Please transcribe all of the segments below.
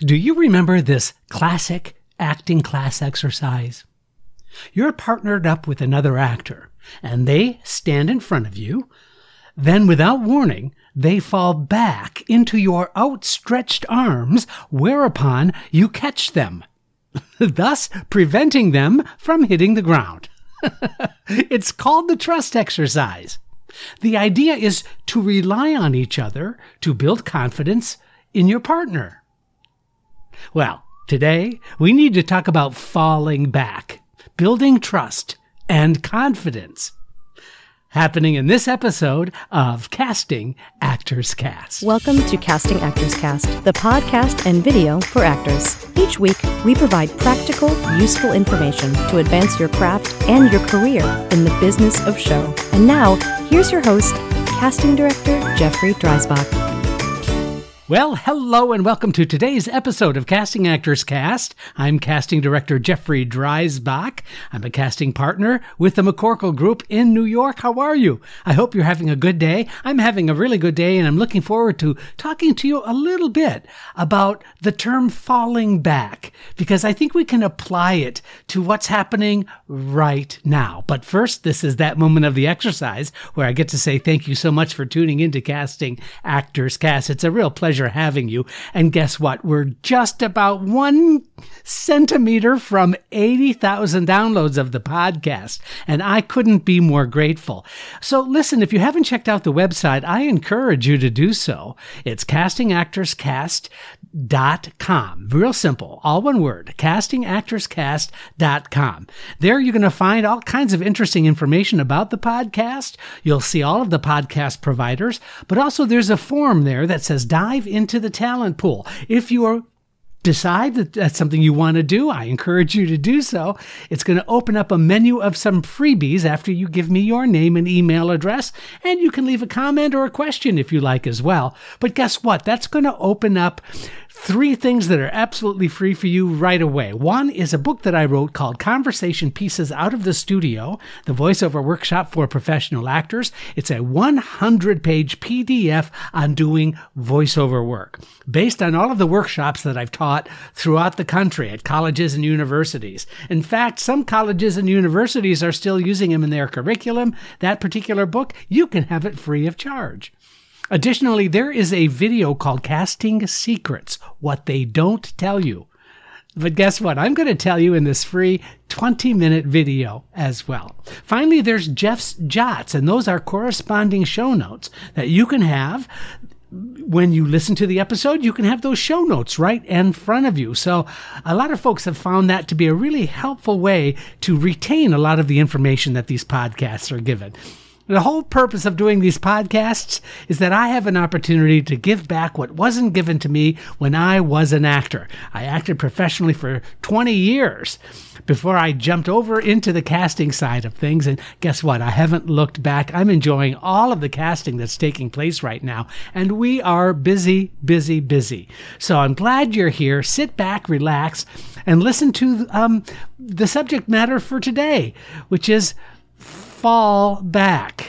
Do you remember this classic acting class exercise? You're partnered up with another actor, and they stand in front of you. Then, without warning, they fall back into your outstretched arms, whereupon you catch them, thus preventing them from hitting the ground. it's called the trust exercise. The idea is to rely on each other to build confidence in your partner. Well, today we need to talk about falling back, building trust and confidence. Happening in this episode of Casting Actors Cast. Welcome to Casting Actors Cast, the podcast and video for actors. Each week, we provide practical, useful information to advance your craft and your career in the business of show. And now, here's your host, casting director Jeffrey Dreisbach. Well, hello and welcome to today's episode of Casting Actors Cast. I'm casting director Jeffrey Dreisbach. I'm a casting partner with the McCorkle Group in New York. How are you? I hope you're having a good day. I'm having a really good day and I'm looking forward to talking to you a little bit about the term falling back because I think we can apply it to what's happening right now. But first, this is that moment of the exercise where I get to say thank you so much for tuning into Casting Actors Cast. It's a real pleasure pleasure having you. And guess what? We're just about one centimeter from 80,000 downloads of the podcast. And I couldn't be more grateful. So listen, if you haven't checked out the website, I encourage you to do so. It's castingactorscast.com. Real simple. All one word. castingactorscast.com. There you're going to find all kinds of interesting information about the podcast. You'll see all of the podcast providers, but also there's a form there that says dive dive into the talent pool. If you are decide that that's something you want to do, I encourage you to do so. It's going to open up a menu of some freebies after you give me your name and email address, and you can leave a comment or a question if you like as well. But guess what? That's going to open up three things that are absolutely free for you right away. One is a book that I wrote called Conversation Pieces Out of the Studio, the voiceover workshop for professional actors. It's a 100 page PDF on doing voiceover work based on all of the workshops that I've taught throughout the country at colleges and universities. In fact, some colleges and universities are still using them in their curriculum. That particular book, you can have it free of charge. Additionally, there is a video called Casting Secrets What They Don't Tell You. But guess what? I'm going to tell you in this free 20 minute video as well. Finally, there's Jeff's Jots, and those are corresponding show notes that you can have when you listen to the episode, you can have those show notes right in front of you. So, a lot of folks have found that to be a really helpful way to retain a lot of the information that these podcasts are given. The whole purpose of doing these podcasts is that I have an opportunity to give back what wasn't given to me when I was an actor. I acted professionally for 20 years before I jumped over into the casting side of things. And guess what? I haven't looked back. I'm enjoying all of the casting that's taking place right now. And we are busy, busy, busy. So I'm glad you're here. Sit back, relax, and listen to um, the subject matter for today, which is fall back.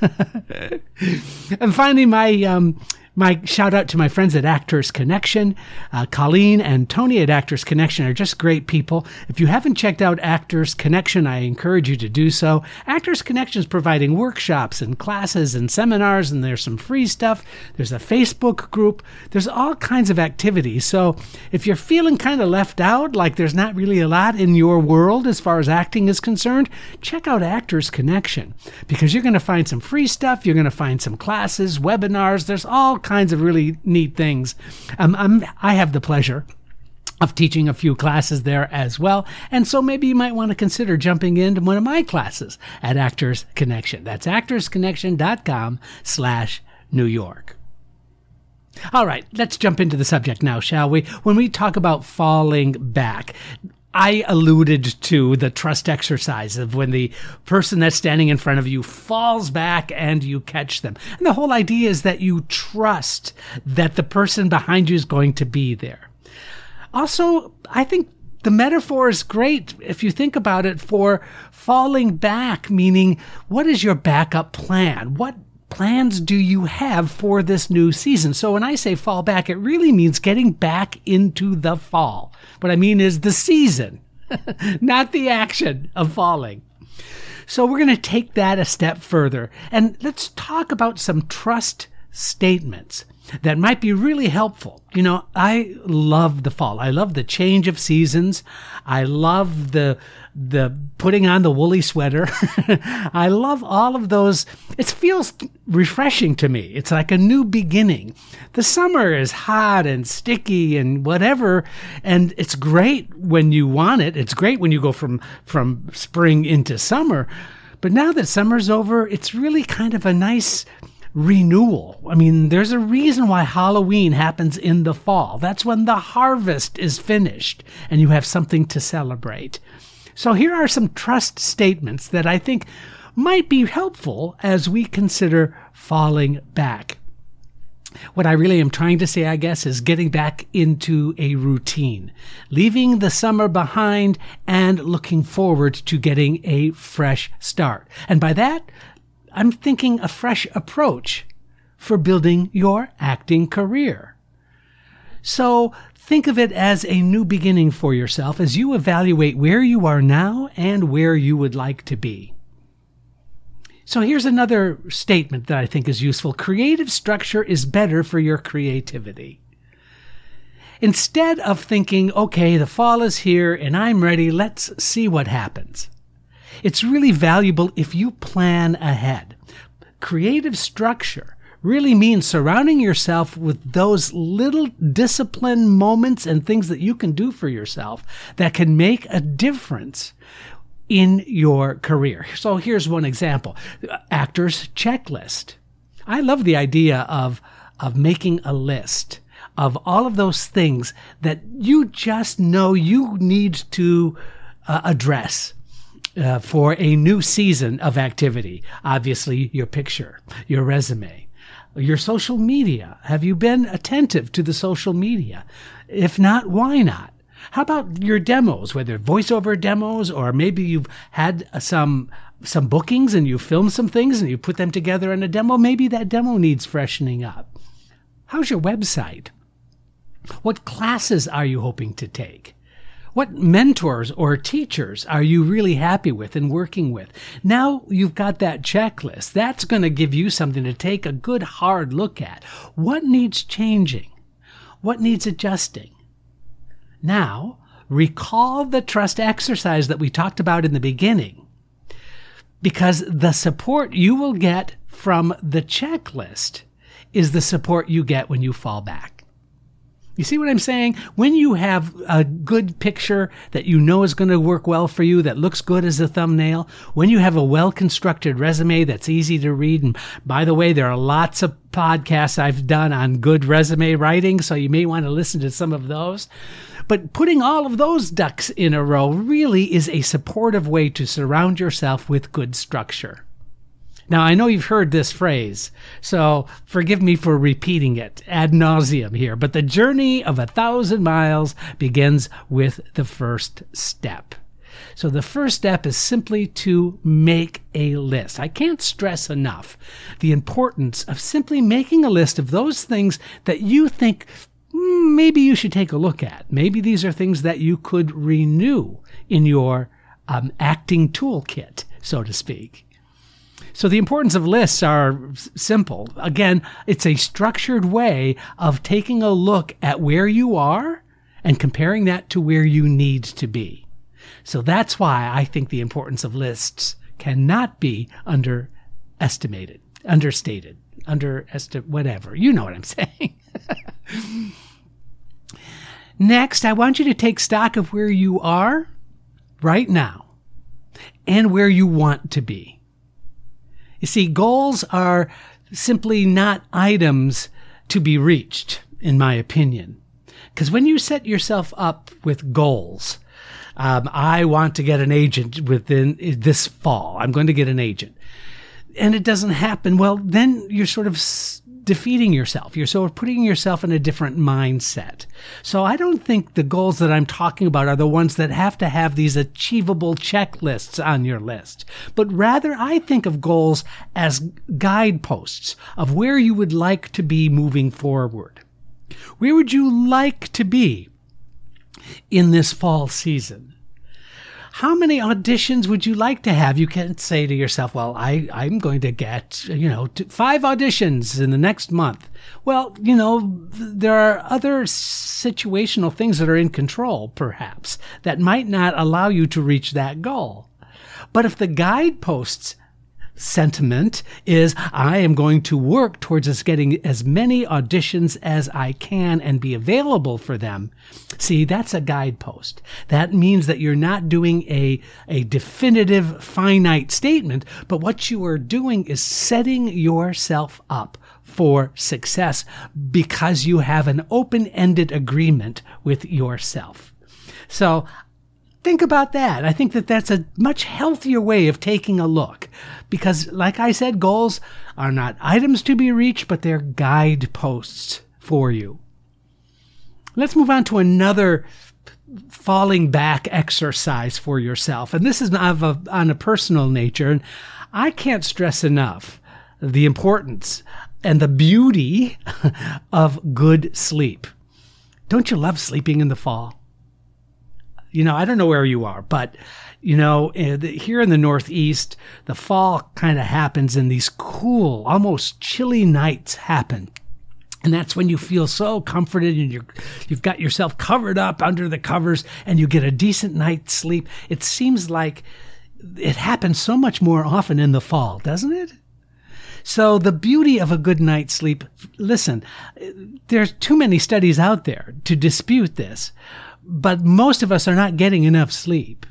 and finally, my um, my shout out to my friends at Actors Connection. Uh, Colleen and Tony at Actors Connection are just great people. If you haven't checked out Actors Connection, I encourage you to do so. Actors Connection is providing workshops and classes and seminars, and there's some free stuff. There's a Facebook group. There's all kinds of activities. So if you're feeling kind of left out, like there's not really a lot in your world as far as acting is concerned, check out Actors Connection because you're going to find some free stuff. You're going to find some classes, webinars. There's all kinds of really neat things. Um, I'm, I have the pleasure of teaching a few classes there as well. And so maybe you might want to consider jumping into one of my classes at Actors Connection. That's actorsconnection.com slash New York. All right, let's jump into the subject now, shall we? When we talk about falling back, I alluded to the trust exercise of when the person that's standing in front of you falls back and you catch them. And the whole idea is that you trust that the person behind you is going to be there. Also, I think the metaphor is great if you think about it for falling back, meaning what is your backup plan? What plans do you have for this new season? So when I say fall back, it really means getting back into the fall. What I mean is the season, not the action of falling. So we're going to take that a step further and let's talk about some trust statements that might be really helpful. You know, I love the fall. I love the change of seasons. I love the the putting on the woolly sweater. I love all of those. It feels refreshing to me. It's like a new beginning. The summer is hot and sticky and whatever, and it's great when you want it. It's great when you go from from spring into summer. But now that summer's over, it's really kind of a nice renewal. I mean, there's a reason why Halloween happens in the fall. That's when the harvest is finished and you have something to celebrate. So here are some trust statements that I think might be helpful as we consider falling back. What I really am trying to say, I guess, is getting back into a routine, leaving the summer behind and looking forward to getting a fresh start. And by that, I'm thinking a fresh approach for building your acting career. So think of it as a new beginning for yourself as you evaluate where you are now and where you would like to be. So here's another statement that I think is useful. Creative structure is better for your creativity. Instead of thinking, okay, the fall is here and I'm ready, let's see what happens. It's really valuable if you plan ahead. Creative structure really means surrounding yourself with those little discipline moments and things that you can do for yourself that can make a difference in your career. So here's one example actor's checklist. I love the idea of, of making a list of all of those things that you just know you need to uh, address uh, for a new season of activity. Obviously, your picture, your resume, your social media. Have you been attentive to the social media? If not, why not? How about your demos, whether voiceover demos or maybe you've had some some bookings and you filmed some things and you put them together in a demo? Maybe that demo needs freshening up. How's your website? What classes are you hoping to take? What mentors or teachers are you really happy with and working with? Now you've got that checklist. That's going to give you something to take a good hard look at. What needs changing? What needs adjusting? Now, recall the trust exercise that we talked about in the beginning because the support you will get from the checklist is the support you get when you fall back. You see what I'm saying? When you have a good picture that you know is going to work well for you, that looks good as a thumbnail, when you have a well constructed resume that's easy to read, and by the way, there are lots of podcasts I've done on good resume writing, so you may want to listen to some of those. But putting all of those ducks in a row really is a supportive way to surround yourself with good structure. Now, I know you've heard this phrase, so forgive me for repeating it ad nauseum here, but the journey of a thousand miles begins with the first step. So the first step is simply to make a list. I can't stress enough the importance of simply making a list of those things that you think hmm, maybe you should take a look at. Maybe these are things that you could renew in your um, acting toolkit, so to speak. So the importance of lists are simple. Again, it's a structured way of taking a look at where you are and comparing that to where you need to be. So that's why I think the importance of lists cannot be underestimated, understated, underestimated, whatever. You know what I'm saying. Next, I want you to take stock of where you are right now and where you want to be. You see, goals are simply not items to be reached, in my opinion. Because when you set yourself up with goals, um, I want to get an agent within this fall. I'm going to get an agent. And it doesn't happen. Well, then you're sort of defeating yourself. You're sort of putting yourself in a different mindset. So I don't think the goals that I'm talking about are the ones that have to have these achievable checklists on your list, but rather I think of goals as guideposts of where you would like to be moving forward. Where would you like to be in this fall season? How many auditions would you like to have? You can't say to yourself, well, I, I'm going to get, you know, five auditions in the next month. Well, you know, there are other situational things that are in control, perhaps, that might not allow you to reach that goal. But if the guideposts sentiment is I am going to work towards us getting as many auditions as I can and be available for them. See, that's a guidepost. That means that you're not doing a, a definitive finite statement, but what you are doing is setting yourself up for success because you have an open-ended agreement with yourself. So think about that. I think that that's a much healthier way of taking a look because, like I said, goals are not items to be reached, but they're guideposts for you. Let's move on to another falling back exercise for yourself. And this is of a, on a personal nature. And I can't stress enough the importance and the beauty of good sleep. Don't you love sleeping in the fall? You know, I don't know where you are, but you know, eh, here in the Northeast, the fall kind of happens and these cool, almost chilly nights happen. And that's when you feel so comforted and you're, you've got yourself covered up under the covers and you get a decent night's sleep. It seems like it happens so much more often in the fall, doesn't it? So the beauty of a good night's sleep, listen, there's too many studies out there to dispute this but most of us are not getting enough sleep.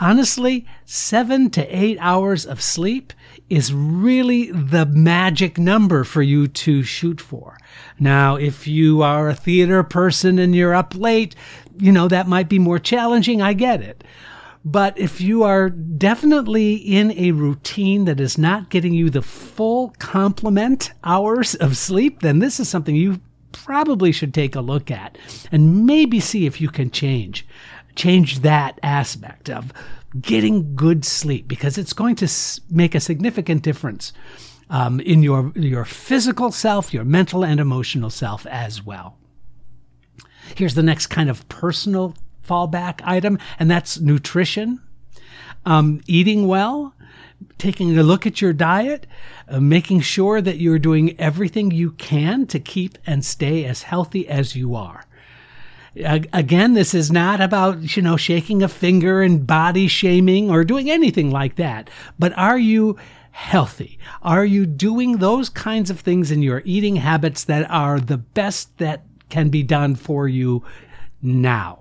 Honestly, seven to eight hours of sleep is really the magic number for you to shoot for. Now, if you are a theater person and you're up late, you know, that might be more challenging. I get it. But if you are definitely in a routine that is not getting you the full complement hours of sleep, then this is something you probably should take a look at and maybe see if you can change change that aspect of getting good sleep because it's going to make a significant difference um, in your your physical self, your mental and emotional self as well. Here's the next kind of personal fallback item, and that's nutrition. Um, eating well, taking a look at your diet, uh, making sure that you're doing everything you can to keep and stay as healthy as you are. again, this is not about, you know, shaking a finger and body shaming or doing anything like that. But are you healthy? Are you doing those kinds of things in your eating habits that are the best that can be done for you now?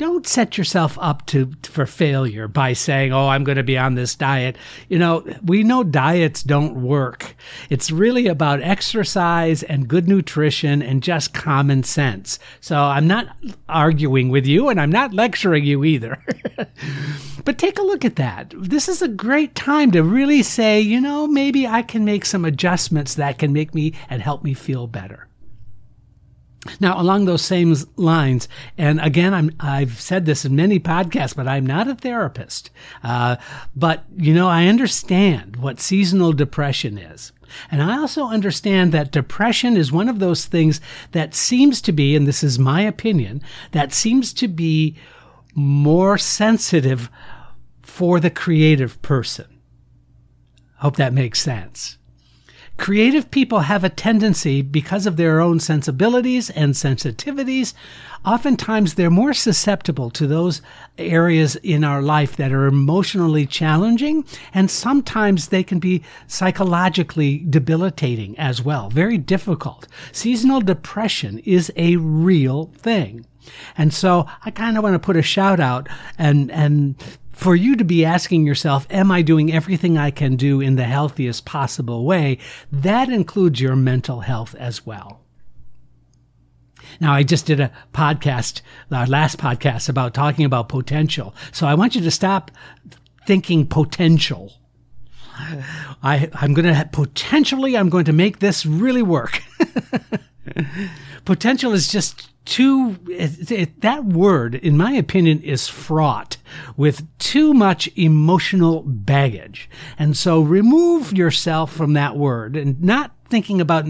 Don't set yourself up to for failure by saying, "Oh, I'm going to be on this diet." You know, we know diets don't work. It's really about exercise and good nutrition and just common sense. So, I'm not arguing with you and I'm not lecturing you either. but take a look at that. This is a great time to really say, you know, maybe I can make some adjustments that can make me and help me feel better. Now, along those same lines, and again, I'm, I've said this in many podcasts, but I'm not a therapist. Uh, but, you know, I understand what seasonal depression is. And I also understand that depression is one of those things that seems to be, and this is my opinion, that seems to be more sensitive for the creative person. Hope that makes sense. Creative people have a tendency, because of their own sensibilities and sensitivities, oftentimes they're more susceptible to those areas in our life that are emotionally challenging, and sometimes they can be psychologically debilitating as well, very difficult. Seasonal depression is a real thing. And so I kind of want to put a shout out and, and for you to be asking yourself, am I doing everything I can do in the healthiest possible way? That includes your mental health as well. Now, I just did a podcast, our last podcast about talking about potential. So I want you to stop thinking potential I, I'm going to potentially, I'm going to make this really work. Potential is just too, it, it, that word, in my opinion, is fraught with too much emotional baggage. And so remove yourself from that word and not thinking about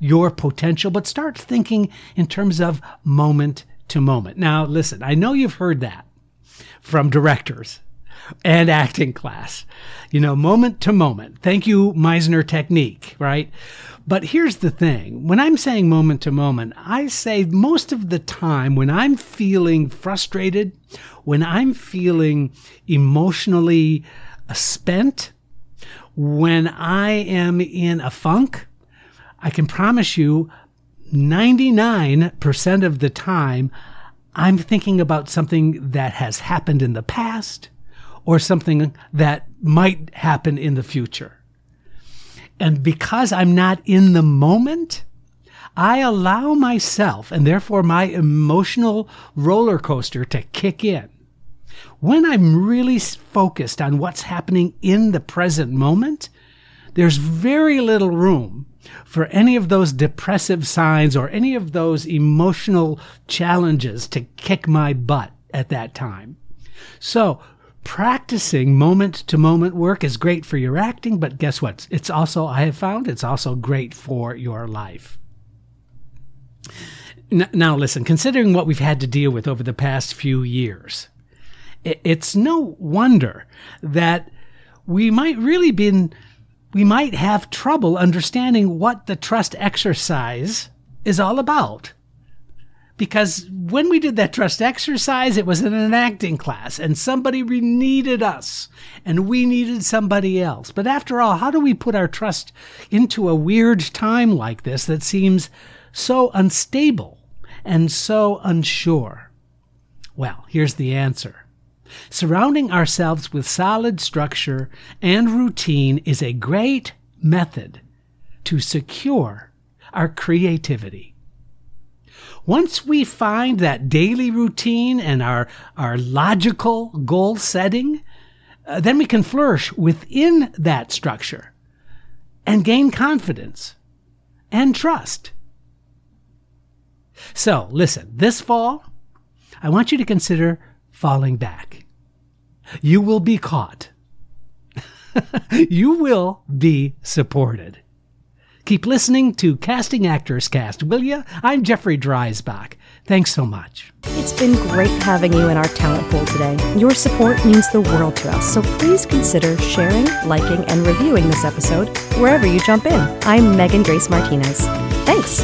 your potential, but start thinking in terms of moment to moment. Now, listen, I know you've heard that from directors and acting class, you know, moment to moment. Thank you, Meisner technique, right? But here's the thing when I'm saying moment to moment, I say most of the time when I'm feeling frustrated, when I'm feeling emotionally uh, spent, when I am in a funk, I can promise you 99% of the time, I'm thinking about something that has happened in the past or something that might happen in the future. And because I'm not in the moment, I allow myself and therefore my emotional roller coaster to kick in. When I'm really focused on what's happening in the present moment, there's very little room for any of those depressive signs or any of those emotional challenges to kick my butt at that time. So practicing moment to moment work is great for your acting, but guess what? It's also, I have found, it's also great for your life. Now, listen, considering what we've had to deal with over the past few years, it's no wonder that we might really been, we might have trouble understanding what the trust exercise is all about because when we did that trust exercise, it was in an acting class and somebody needed us and we needed somebody else. But after all, how do we put our trust into a weird time like this that seems so unstable and so unsure? Well, here's the answer. Surrounding ourselves with solid structure and routine is a great method to secure our creativity. Once we find that daily routine and our, our logical goal setting, uh, then we can flourish within that structure and gain confidence and trust. So, listen, this fall, I want you to consider falling back. You will be caught. you will be supported. Keep listening to Casting Actors Cast, will you? I'm Jeffrey Dreisbach. Thanks so much. It's been great having you in our talent pool today. Your support means the world to us, so please consider sharing, liking, and reviewing this episode wherever you jump in. I'm Megan Grace Martinez. Thanks.